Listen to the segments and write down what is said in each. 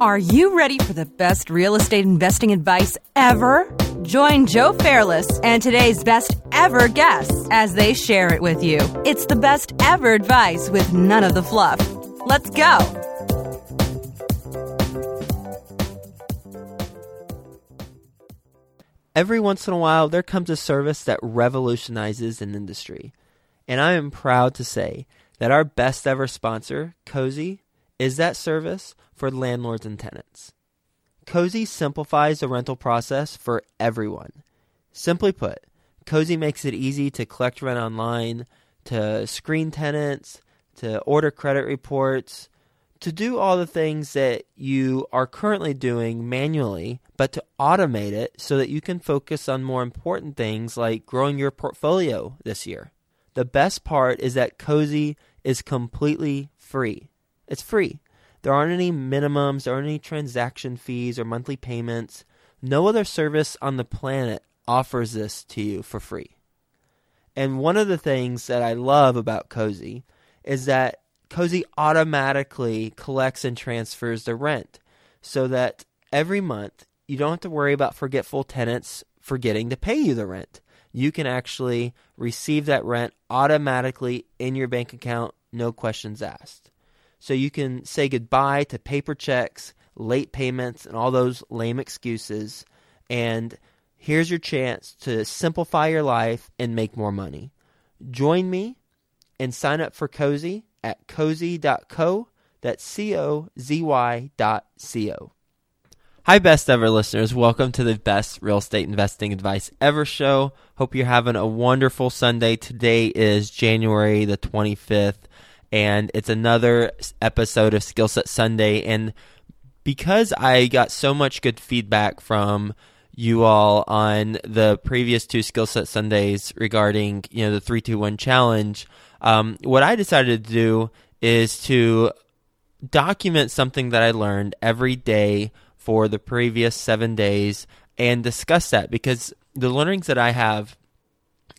Are you ready for the best real estate investing advice ever? Join Joe Fairless and today's best ever guests as they share it with you. It's the best ever advice with none of the fluff. Let's go. Every once in a while, there comes a service that revolutionizes an industry. And I am proud to say that our best ever sponsor, Cozy, is that service for landlords and tenants. Cozy simplifies the rental process for everyone. Simply put, Cozy makes it easy to collect rent online, to screen tenants, to order credit reports, to do all the things that you are currently doing manually, but to automate it so that you can focus on more important things like growing your portfolio this year. The best part is that Cozy is completely free. It's free. There aren't any minimums, there aren't any transaction fees or monthly payments. No other service on the planet offers this to you for free. And one of the things that I love about Cozy is that Cozy automatically collects and transfers the rent so that every month you don't have to worry about forgetful tenants forgetting to pay you the rent. You can actually receive that rent automatically in your bank account, no questions asked. So you can say goodbye to paper checks, late payments, and all those lame excuses. And here's your chance to simplify your life and make more money. Join me and sign up for Cozy at cozy.co. That's C O Z Y dot C O. Hi, best ever listeners. Welcome to the best real estate investing advice ever show. Hope you're having a wonderful Sunday. Today is January the 25th, and it's another episode of Skill Set Sunday. And because I got so much good feedback from you all on the previous two Skill Set Sundays regarding you know the three two one challenge, um, what I decided to do is to document something that I learned every day for the previous seven days and discuss that because the learnings that I have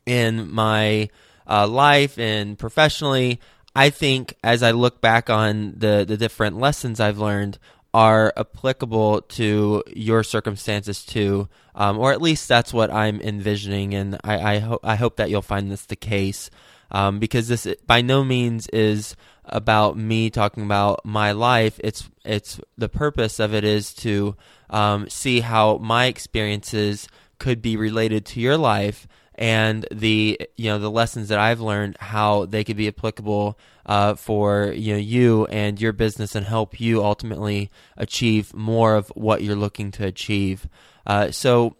in my uh, life and professionally, I think as I look back on the, the different lessons I've learned are applicable to your circumstances too, um, or at least that's what I'm envisioning, and I I, ho- I hope that you'll find this the case um, because this by no means is about me talking about my life. It's it's the purpose of it is to um, see how my experiences could be related to your life and the you know the lessons that I've learned how they could be applicable uh, for you know you and your business and help you ultimately achieve more of what you're looking to achieve. Uh, so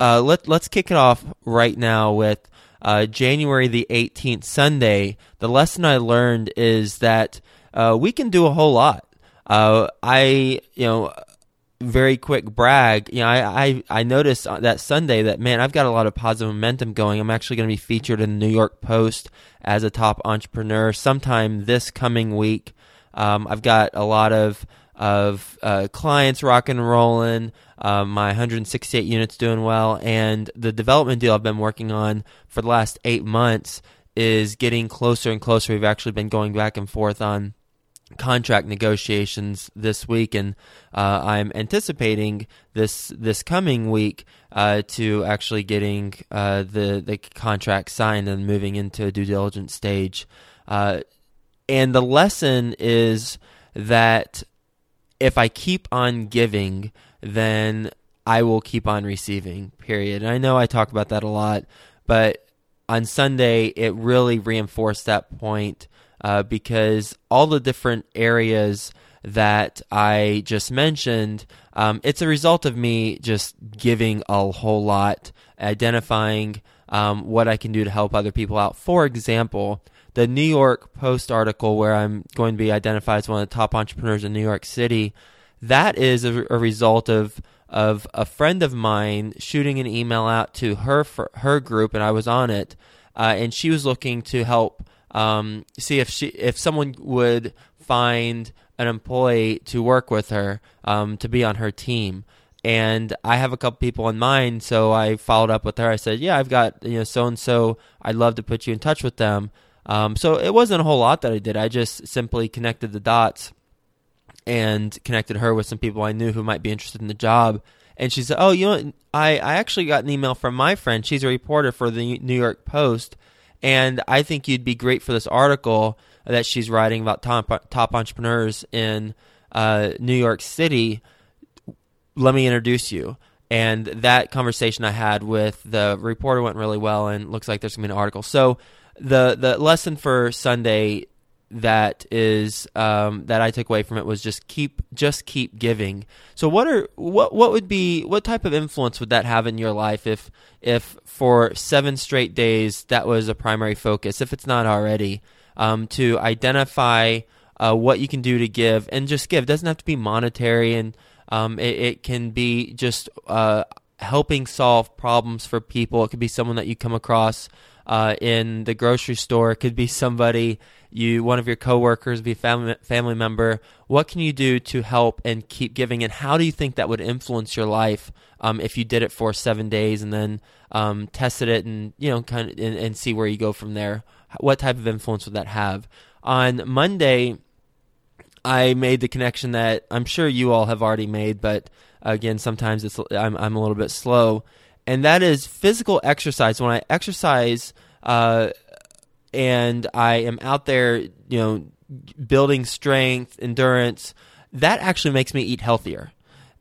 uh, let let's kick it off right now with uh, January the 18th, Sunday, the lesson I learned is that uh, we can do a whole lot. Uh, I, you know, very quick brag. You know, I, I, I noticed that Sunday that, man, I've got a lot of positive momentum going. I'm actually going to be featured in the New York Post as a top entrepreneur sometime this coming week. Um, I've got a lot of of uh, clients rocking and rolling. Um, my 168 units doing well, and the development deal I've been working on for the last eight months is getting closer and closer. We've actually been going back and forth on contract negotiations this week, and uh, I'm anticipating this this coming week uh, to actually getting uh, the the contract signed and moving into a due diligence stage. Uh, and the lesson is that if I keep on giving, then I will keep on receiving, period. And I know I talk about that a lot, but on Sunday, it really reinforced that point uh, because all the different areas that I just mentioned, um, it's a result of me just giving a whole lot, identifying um, what I can do to help other people out. For example, the New York Post article where I'm going to be identified as one of the top entrepreneurs in New York City, that is a, a result of of a friend of mine shooting an email out to her her group, and I was on it, uh, and she was looking to help um, see if she if someone would find an employee to work with her um, to be on her team and I have a couple people in mind, so I followed up with her. I said, "Yeah, I've got you know so and so. I'd love to put you in touch with them." Um, so it wasn't a whole lot that I did. I just simply connected the dots. and connected her with some people I knew who might be interested in the job. And she said, "Oh, you know, I I actually got an email from my friend. She's a reporter for the New York Post, and I think you'd be great for this article that she's writing about top top entrepreneurs in uh, New York City. Let me introduce you." And that conversation I had with the reporter went really well, and looks like there's gonna be an article. So the the lesson for Sunday that is um, that I took away from it was just keep just keep giving. So what are what what would be what type of influence would that have in your life if if for seven straight days that was a primary focus if it's not already um, to identify uh, what you can do to give and just give it doesn't have to be monetary and um, it, it, can be just uh, helping solve problems for people. It could be someone that you come across uh, in the grocery store. It could be somebody you, one of your coworkers, be a family family member. What can you do to help and keep giving? And how do you think that would influence your life um, if you did it for seven days and then um, tested it and you know kind of and, and see where you go from there? What type of influence would that have? On Monday, I made the connection that I'm sure you all have already made, but again, sometimes it's I'm, I'm a little bit slow and that is physical exercise. When I exercise uh, and I am out there, you know, building strength, endurance, that actually makes me eat healthier.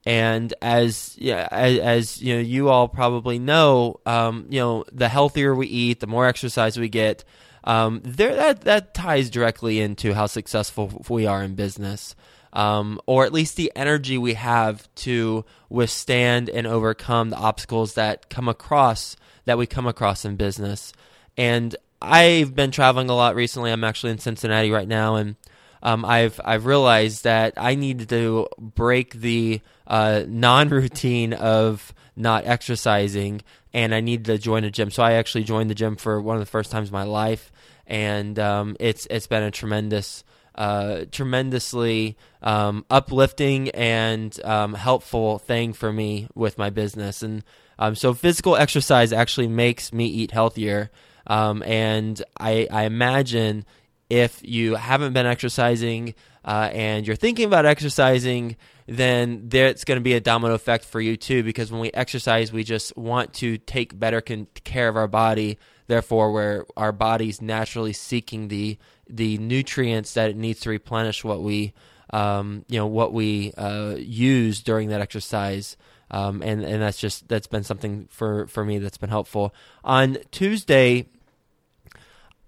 And as yeah, as, as you know, you all probably know, um, you know, the healthier we eat, the more exercise we get. Um, there that that ties directly into how successful we are in business um, or at least the energy we have to withstand and overcome the obstacles that come across that we come across in business. And I've been traveling a lot recently. I'm actually in Cincinnati right now, and um, I've I've realized that I need to break the uh, non-routine of not exercising, and I need to join a gym. So I actually joined the gym for one of the first times in my life, and um, it's it's been a tremendous uh, tremendously um, uplifting and um, helpful thing for me with my business. And um, so, physical exercise actually makes me eat healthier. Um, and I, I, imagine if you haven't been exercising uh, and you're thinking about exercising, then there's going to be a domino effect for you too. Because when we exercise, we just want to take better con- care of our body. Therefore, where our body's naturally seeking the the nutrients that it needs to replenish what we um, you know what we uh, use during that exercise. Um, and and that's just that's been something for for me that's been helpful. On Tuesday,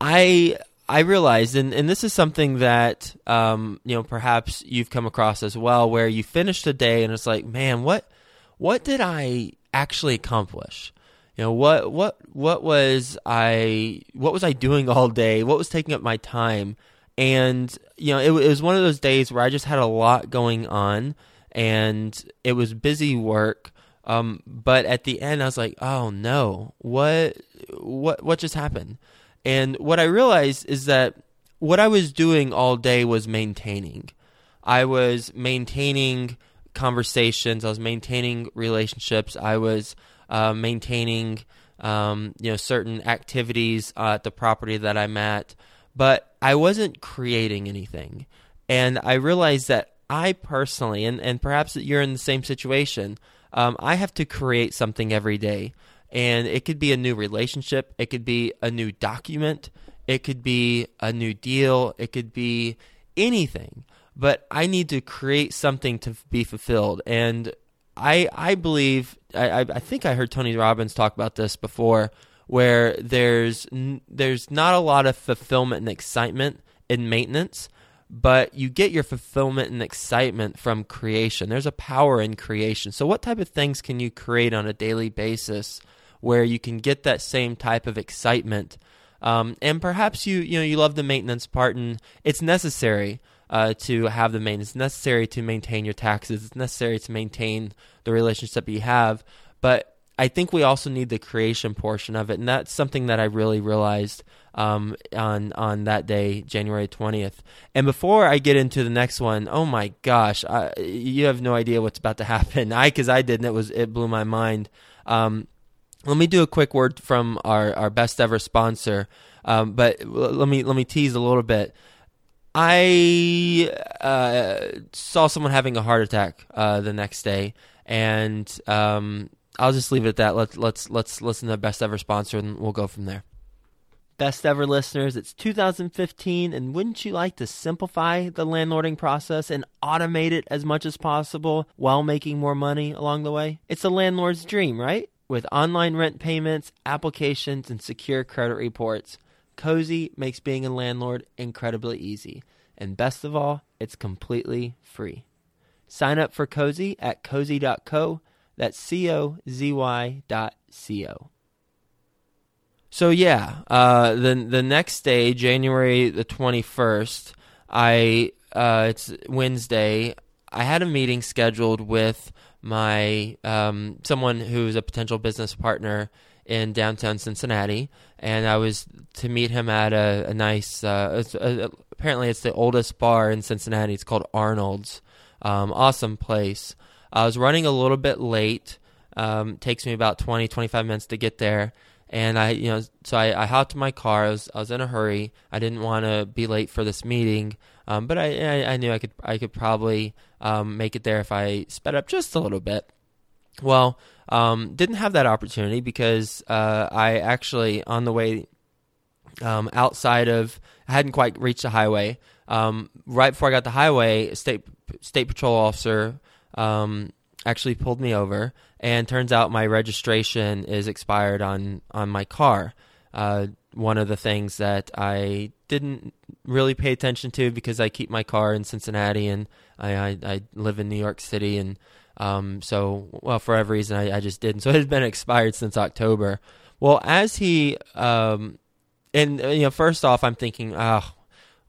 I I realized, and, and this is something that um, you know perhaps you've come across as well, where you finish the day and it's like, man, what what did I actually accomplish? You know what what what was I what was I doing all day? What was taking up my time? And you know, it, it was one of those days where I just had a lot going on, and it was busy work. Um, but at the end, I was like, "Oh no, what what what just happened?" And what I realized is that what I was doing all day was maintaining. I was maintaining conversations. I was maintaining relationships. I was uh, maintaining um, you know certain activities uh, at the property that I'm at, but I wasn't creating anything, and I realized that I personally, and and perhaps you're in the same situation, um, I have to create something every day, and it could be a new relationship, it could be a new document, it could be a new deal, it could be anything. But I need to create something to be fulfilled. And I I believe I I think I heard Tony Robbins talk about this before, where there's there's not a lot of fulfillment and excitement in maintenance, but you get your fulfillment and excitement from creation. There's a power in creation. So what type of things can you create on a daily basis where you can get that same type of excitement? Um, and perhaps you you know you love the maintenance part and it's necessary uh, to have the maintenance. It's necessary to maintain your taxes. It's necessary to maintain the relationship you have. But I think we also need the creation portion of it, and that's something that I really realized um, on on that day, January twentieth. And before I get into the next one, oh my gosh, I, you have no idea what's about to happen. I, because I didn't, it was it blew my mind. Um, let me do a quick word from our, our best ever sponsor. Um, but let me let me tease a little bit I uh, saw someone having a heart attack uh, the next day, and um, I'll just leave it at that. Let's let's let's listen to best ever sponsor, and we'll go from there. Best ever listeners, it's 2015, and wouldn't you like to simplify the landlording process and automate it as much as possible while making more money along the way? It's a landlord's dream, right? With online rent payments, applications, and secure credit reports. Cozy makes being a landlord incredibly easy. And best of all, it's completely free. Sign up for Cozy at cozy.co. That's C O Z Y dot C O. So yeah, uh, the the next day, January the twenty first, I uh, it's Wednesday. I had a meeting scheduled with my um, someone who's a potential business partner in downtown Cincinnati, and I was to meet him at a, a nice. Uh, it's, uh, apparently, it's the oldest bar in Cincinnati. It's called Arnold's. Um, awesome place. I was running a little bit late. Um, takes me about 20, 25 minutes to get there. And I, you know, so I, I hopped in my car. I was, I was in a hurry. I didn't want to be late for this meeting, um, but I, I, I, knew I could, I could probably um, make it there if I sped up just a little bit. Well, um, didn't have that opportunity because uh, I actually on the way um, outside of I hadn't quite reached the highway. Um, right before I got the highway, state state patrol officer um, actually pulled me over, and turns out my registration is expired on on my car. Uh, one of the things that I didn't really pay attention to because I keep my car in Cincinnati and I, I, I live in New York City and um, so, well, for every reason, I, I, just didn't. So it has been expired since October. Well, as he, um, and you know, first off, I'm thinking, oh,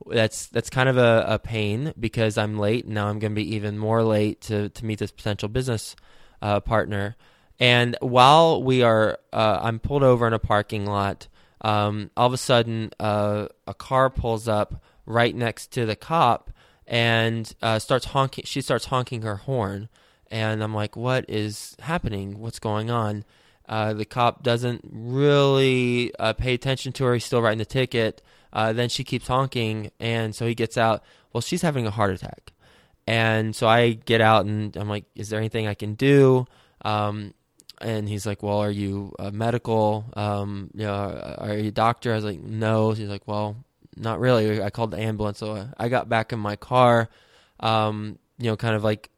that's that's kind of a, a pain because I'm late. Now I'm going to be even more late to to meet this potential business uh, partner. And while we are, uh, I'm pulled over in a parking lot. Um, all of a sudden, uh, a car pulls up right next to the cop and uh, starts honking. She starts honking her horn and I'm like, what is happening? What's going on? Uh, the cop doesn't really uh, pay attention to her. He's still writing the ticket. Uh, then she keeps honking, and so he gets out. Well, she's having a heart attack, and so I get out and I'm like, "Is there anything I can do?" Um, and he's like, "Well, are you a medical? Um, you know, are you a doctor?" I was like, "No." He's like, "Well, not really." I called the ambulance, so I got back in my car. Um, you know, kind of like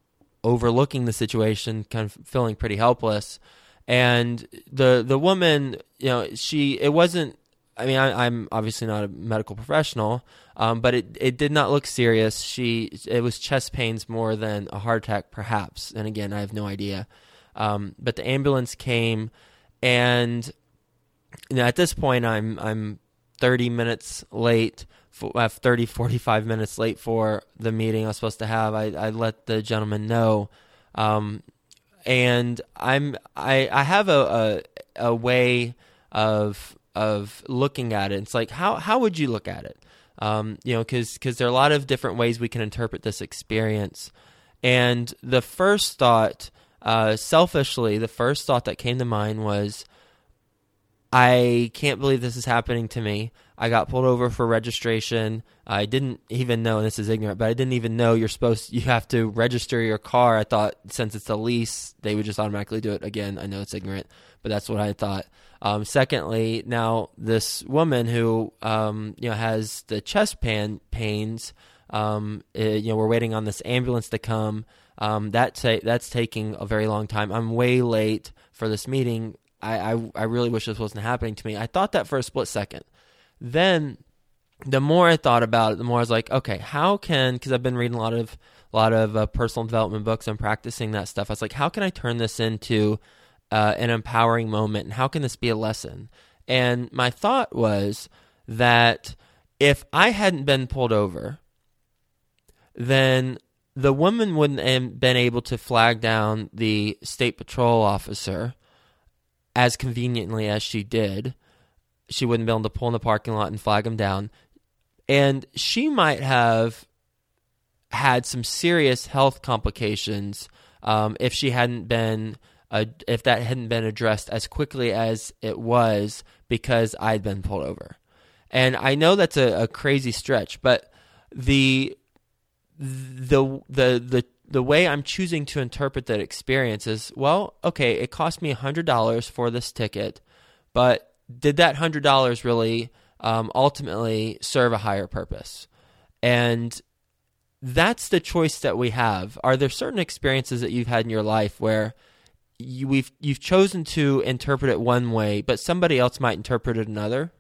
overlooking the situation, kind of feeling pretty helpless. And the the woman, you know, she it wasn't. I mean, I, am obviously not a medical professional, um, but it it did not look serious. She it was chest pains more than a heart attack, perhaps. And again, I have no idea. Um, but the ambulance came, and you know, at this point, I'm I'm 30 minutes late 30, 45 minutes late for the meeting I was supposed to have. I, I let the gentleman know. Um, and I'm I, I have a, a, a way of of looking at it. It's like how how would you look at it? Um, you know, because because there are a lot of different ways we can interpret this experience. And the first thought, uh, selfishly, the first thought that came to mind was, I can't believe this is happening to me. I got pulled over for registration. I didn't even know, and this is ignorant, but I didn't even know you're supposed you have to register your car. I thought since it's a lease, they would just automatically do it. Again, I know it's ignorant, but that's what I thought. Um, secondly, now this woman who um, you know has the chest pan pains, um, it, eh, you know, we're waiting on this ambulance to come. Um, that ta- that's taking a very long time. I'm way late for this meeting. I, I, I really wish this wasn't happening to me. I thought that for a split second. Then the more I thought about it, the more I was like, okay, how can because I've been reading a lot of a lot of uh, personal development books and practicing that stuff. I was like, how can I turn this into uh, an empowering moment, and how can this be a lesson? And my thought was that if I hadn't been pulled over, then the woman wouldn't have been able to flag down the state patrol officer as conveniently as she did she wouldn't be able to pull in the parking lot and flag him down. And she might have had some serious health complications um, if she hadn't been uh, if that hadn't been addressed as quickly as it was because I'd been pulled over. And I know that's a, a crazy stretch, but the the the the the way I'm choosing to interpret that experience is well, okay, it cost me $100 for this ticket, but did that $100 really um, ultimately serve a higher purpose? And that's the choice that we have. Are there certain experiences that you've had in your life where you, we've you've chosen to interpret it one way, but somebody else might interpret it another?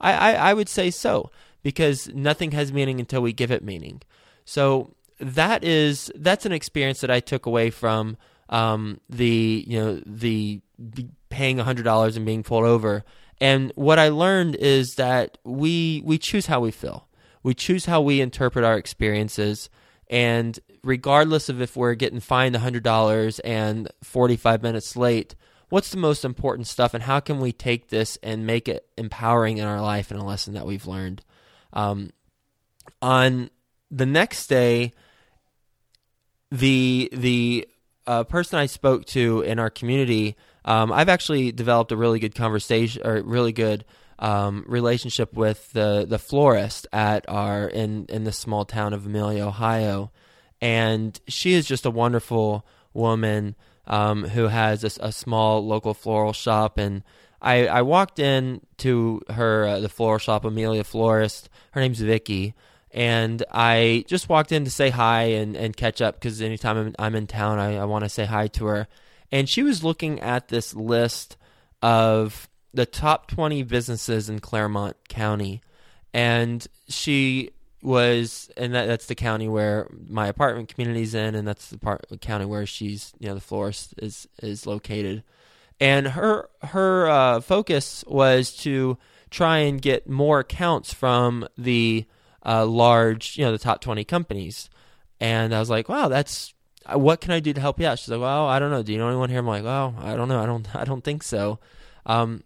I, I, I would say so because nothing has meaning until we give it meaning. So that is that's an experience that I took away from um, the you know the paying hundred dollars and being pulled over. And what I learned is that we we choose how we feel. We choose how we interpret our experiences, and regardless of if we're getting fined hundred dollars and forty five minutes late, what's the most important stuff, and how can we take this and make it empowering in our life and a lesson that we've learned. Um, on the next day, the the uh, person I spoke to in our community, um, I've actually developed a really good conversation or really good um, relationship with the the florist at our in in the small town of Amelia, Ohio, and she is just a wonderful woman um, who has a, a, small local floral shop and. I, I walked in to her uh, the floral shop Amelia Florist. Her name's Vicky, and I just walked in to say hi and, and catch up because anytime I'm, I'm, in town, I, I want to say hi to her. And she was looking at this list of the top 20 businesses in Clermont County. And she was, and that, that's the county where my apartment community's in, and that's the part the county where she's, you know, the florist is is located. And her her uh, focus was to try and get more accounts from the uh, large, you know, the top 20 companies. And I was like, wow, that's what can I do to help you out? She's like, well, I don't know. Do you know anyone here? I'm like, well, I don't know. I don't, I don't think so. Um,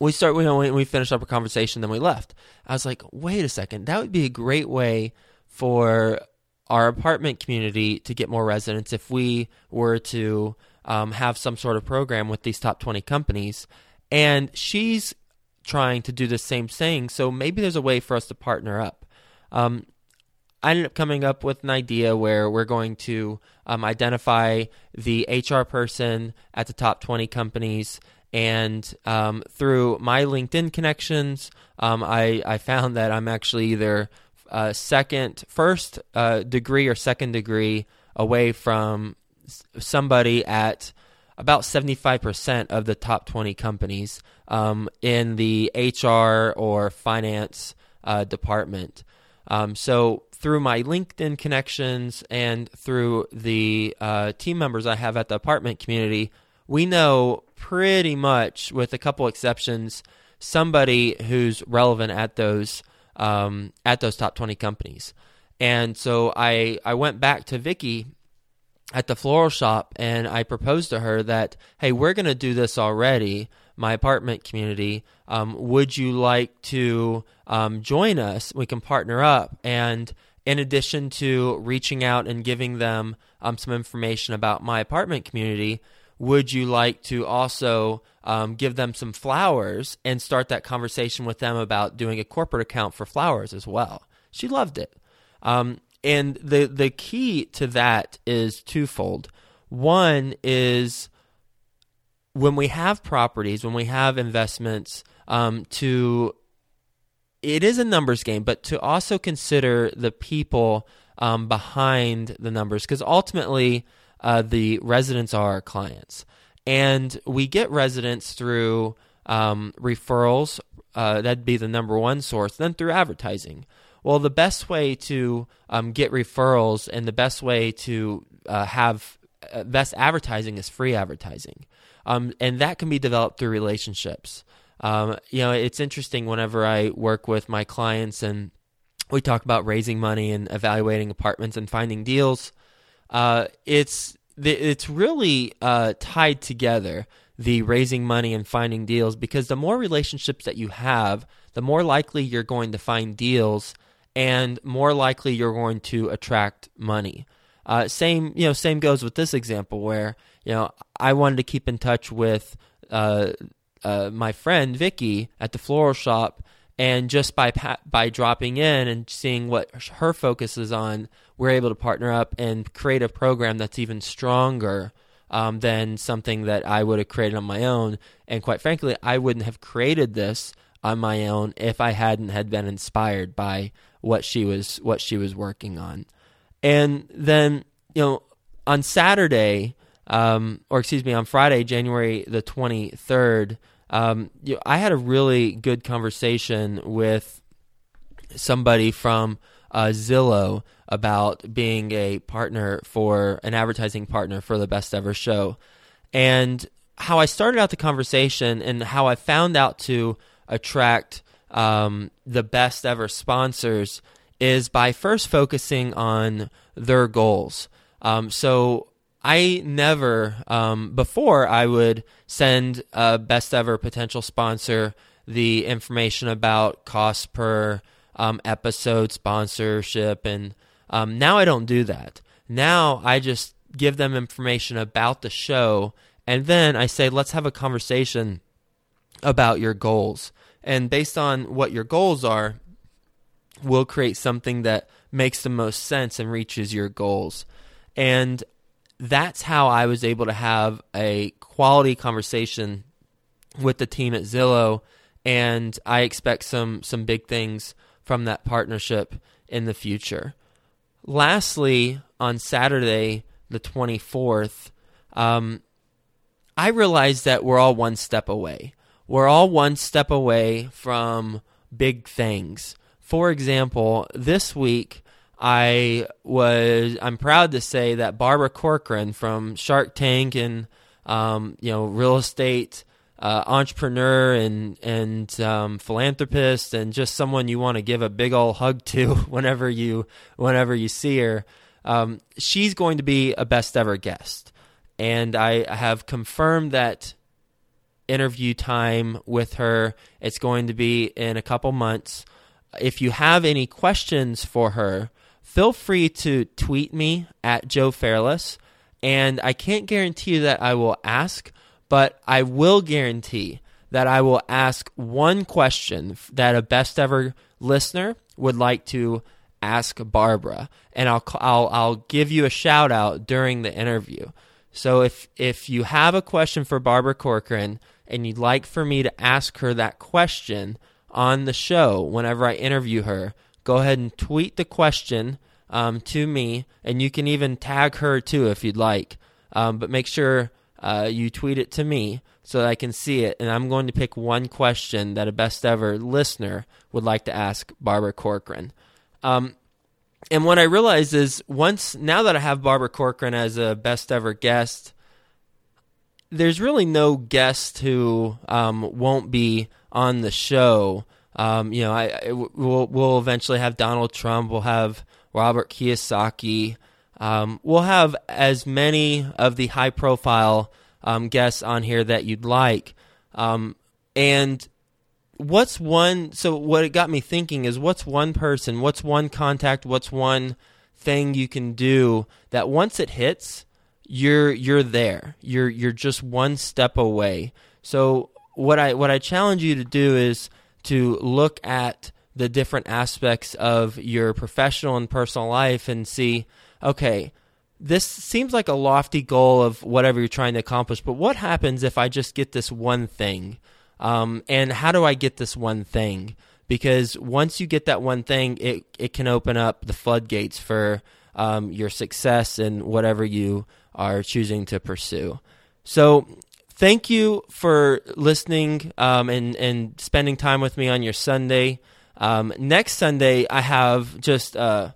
we start, you know, we, we finished up a conversation, then we left. I was like, wait a second, that would be a great way for our apartment community to get more residents if we were to um, have some sort of program with these top 20 companies. And she's trying to do the same thing. So maybe there's a way for us to partner up. Um, I ended up coming up with an idea where we're going to um, identify the HR person at the top 20 companies. And um, through my LinkedIn connections, um, I, I, found that I'm actually either uh, second, first uh, degree or second degree away from somebody at about 75% of the top 20 companies um, in the HR or finance uh, department. Um, so, through my LinkedIn connections and through the uh, team members I have at the apartment community, we know pretty much, with a couple exceptions, somebody who's relevant at those um, at those top 20 companies. And so I, I went back to Vicky at the floral shop and I proposed to her that, hey, we're going to do this already, my apartment community. Um, would you like to um, join us? We can partner up. And in addition to reaching out and giving them um, some information about my apartment community, would you like to also um, give them some flowers and start that conversation with them about doing a corporate account for flowers as well? She loved it. Um, and the the key to that is twofold. One is when we have properties, when we have investments, um, to it is a numbers game, but to also consider the people um, behind the numbers, because ultimately uh, the residents are our clients, and we get residents through um, referrals. Uh, that'd be the number one source. Then through advertising. Well, the best way to um, get referrals and the best way to uh, have uh, best advertising is free advertising, um, and that can be developed through relationships. Um, you know, it's interesting whenever I work with my clients and we talk about raising money and evaluating apartments and finding deals. Uh, it's it's really uh, tied together the raising money and finding deals because the more relationships that you have, the more likely you're going to find deals and more likely you're going to attract money. Uh, same, you know, same goes with this example where you know I wanted to keep in touch with uh, uh, my friend Vicky at the floral shop, And just by by dropping in and seeing what her focus is on, we're able to partner up and create a program that's even stronger um, than something that I would have created on my own. And quite frankly, I wouldn't have created this on my own if I hadn't had been inspired by what she was what she was working on. And then you know on Saturday, um, or excuse me, on Friday, January the twenty third, um, you know, I had a really good conversation with somebody from uh, Zillow about being a partner for an advertising partner for the Best Ever Show, and how I started out the conversation and how I found out to attract um, the best ever sponsors is by first focusing on their goals. Um, so I never, um, before I would send a best ever potential sponsor the information about cost per um, episode sponsorship. And um, now I don't do that. Now I just give them information about the show. And then I say, let's have a conversation about your goals. And based on what your goals are, we'll create something that makes the most sense and reaches your goals. And that's how I was able to have a quality conversation with the team at Zillow. And I expect some some big things from that partnership in the future. Lastly, on Saturday, the 24th, um, I realized that we're all one step away. We're all one step away from big things. For example, this week I was I'm proud to say that Barbara Corcoran from Shark Tank and um, you know real estate uh, entrepreneur and and um, philanthropist and just someone you want to give a big old hug to whenever you whenever you see her. Um, she's going to be a best ever guest, and I have confirmed that interview time with her. It's going to be in a couple months. If you have any questions for her, feel free to tweet me at Joe Fairless. And I can't guarantee that I will ask but I will guarantee that I will ask one question that a best ever listener would like to ask Barbara, and I'll I'll I'll give you a shout out during the interview. So if if you have a question for Barbara Corcoran and you'd like for me to ask her that question on the show whenever I interview her, go ahead and tweet the question um, to me, and you can even tag her too if you'd like. Um, but make sure uh, you tweet it to me so that I can see it, and I'm going to pick one question that a best ever listener would like to ask Barbara Corcoran. Um, and what I realize is once now that I have Barbara Corcoran as a best ever guest, there's really no guest who um, won't be on the show. Um, you know, I, I, we'll, we'll eventually have Donald Trump. We'll have Robert Kiyosaki. Um, we'll have as many of the high profile um, guests on here that you'd like. Um, and what's one, so what it got me thinking is what's one person, what's one contact, what's one thing you can do that once it hits, you're you're there. You're you're just one step away. So what I what I challenge you to do is to look at the different aspects of your professional and personal life and see okay, this seems like a lofty goal of whatever you're trying to accomplish, but what happens if I just get this one thing? Um, and how do I get this one thing? Because once you get that one thing, it, it can open up the floodgates for um, your success in whatever you are choosing to pursue. So, thank you for listening um, and, and spending time with me on your Sunday. Um, next Sunday, I have just. Uh,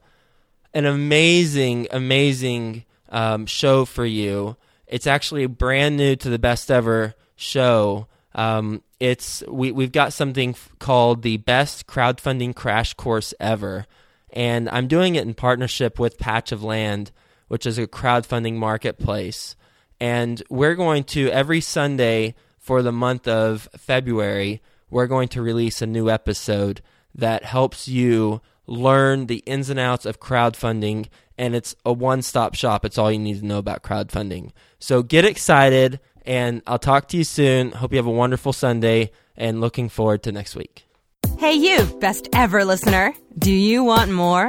an amazing, amazing um, show for you. It's actually brand new to the best ever show. Um, it's we we've got something f- called the best crowdfunding crash course ever, and I'm doing it in partnership with Patch of Land, which is a crowdfunding marketplace. And we're going to every Sunday for the month of February, we're going to release a new episode that helps you learn the ins and outs of crowdfunding, and it's a one stop shop. It's all you need to know about crowdfunding. So get excited, and I'll talk to you soon. Hope you have a wonderful Sunday, and looking forward to next week. Hey, you, best ever listener. Do you want more?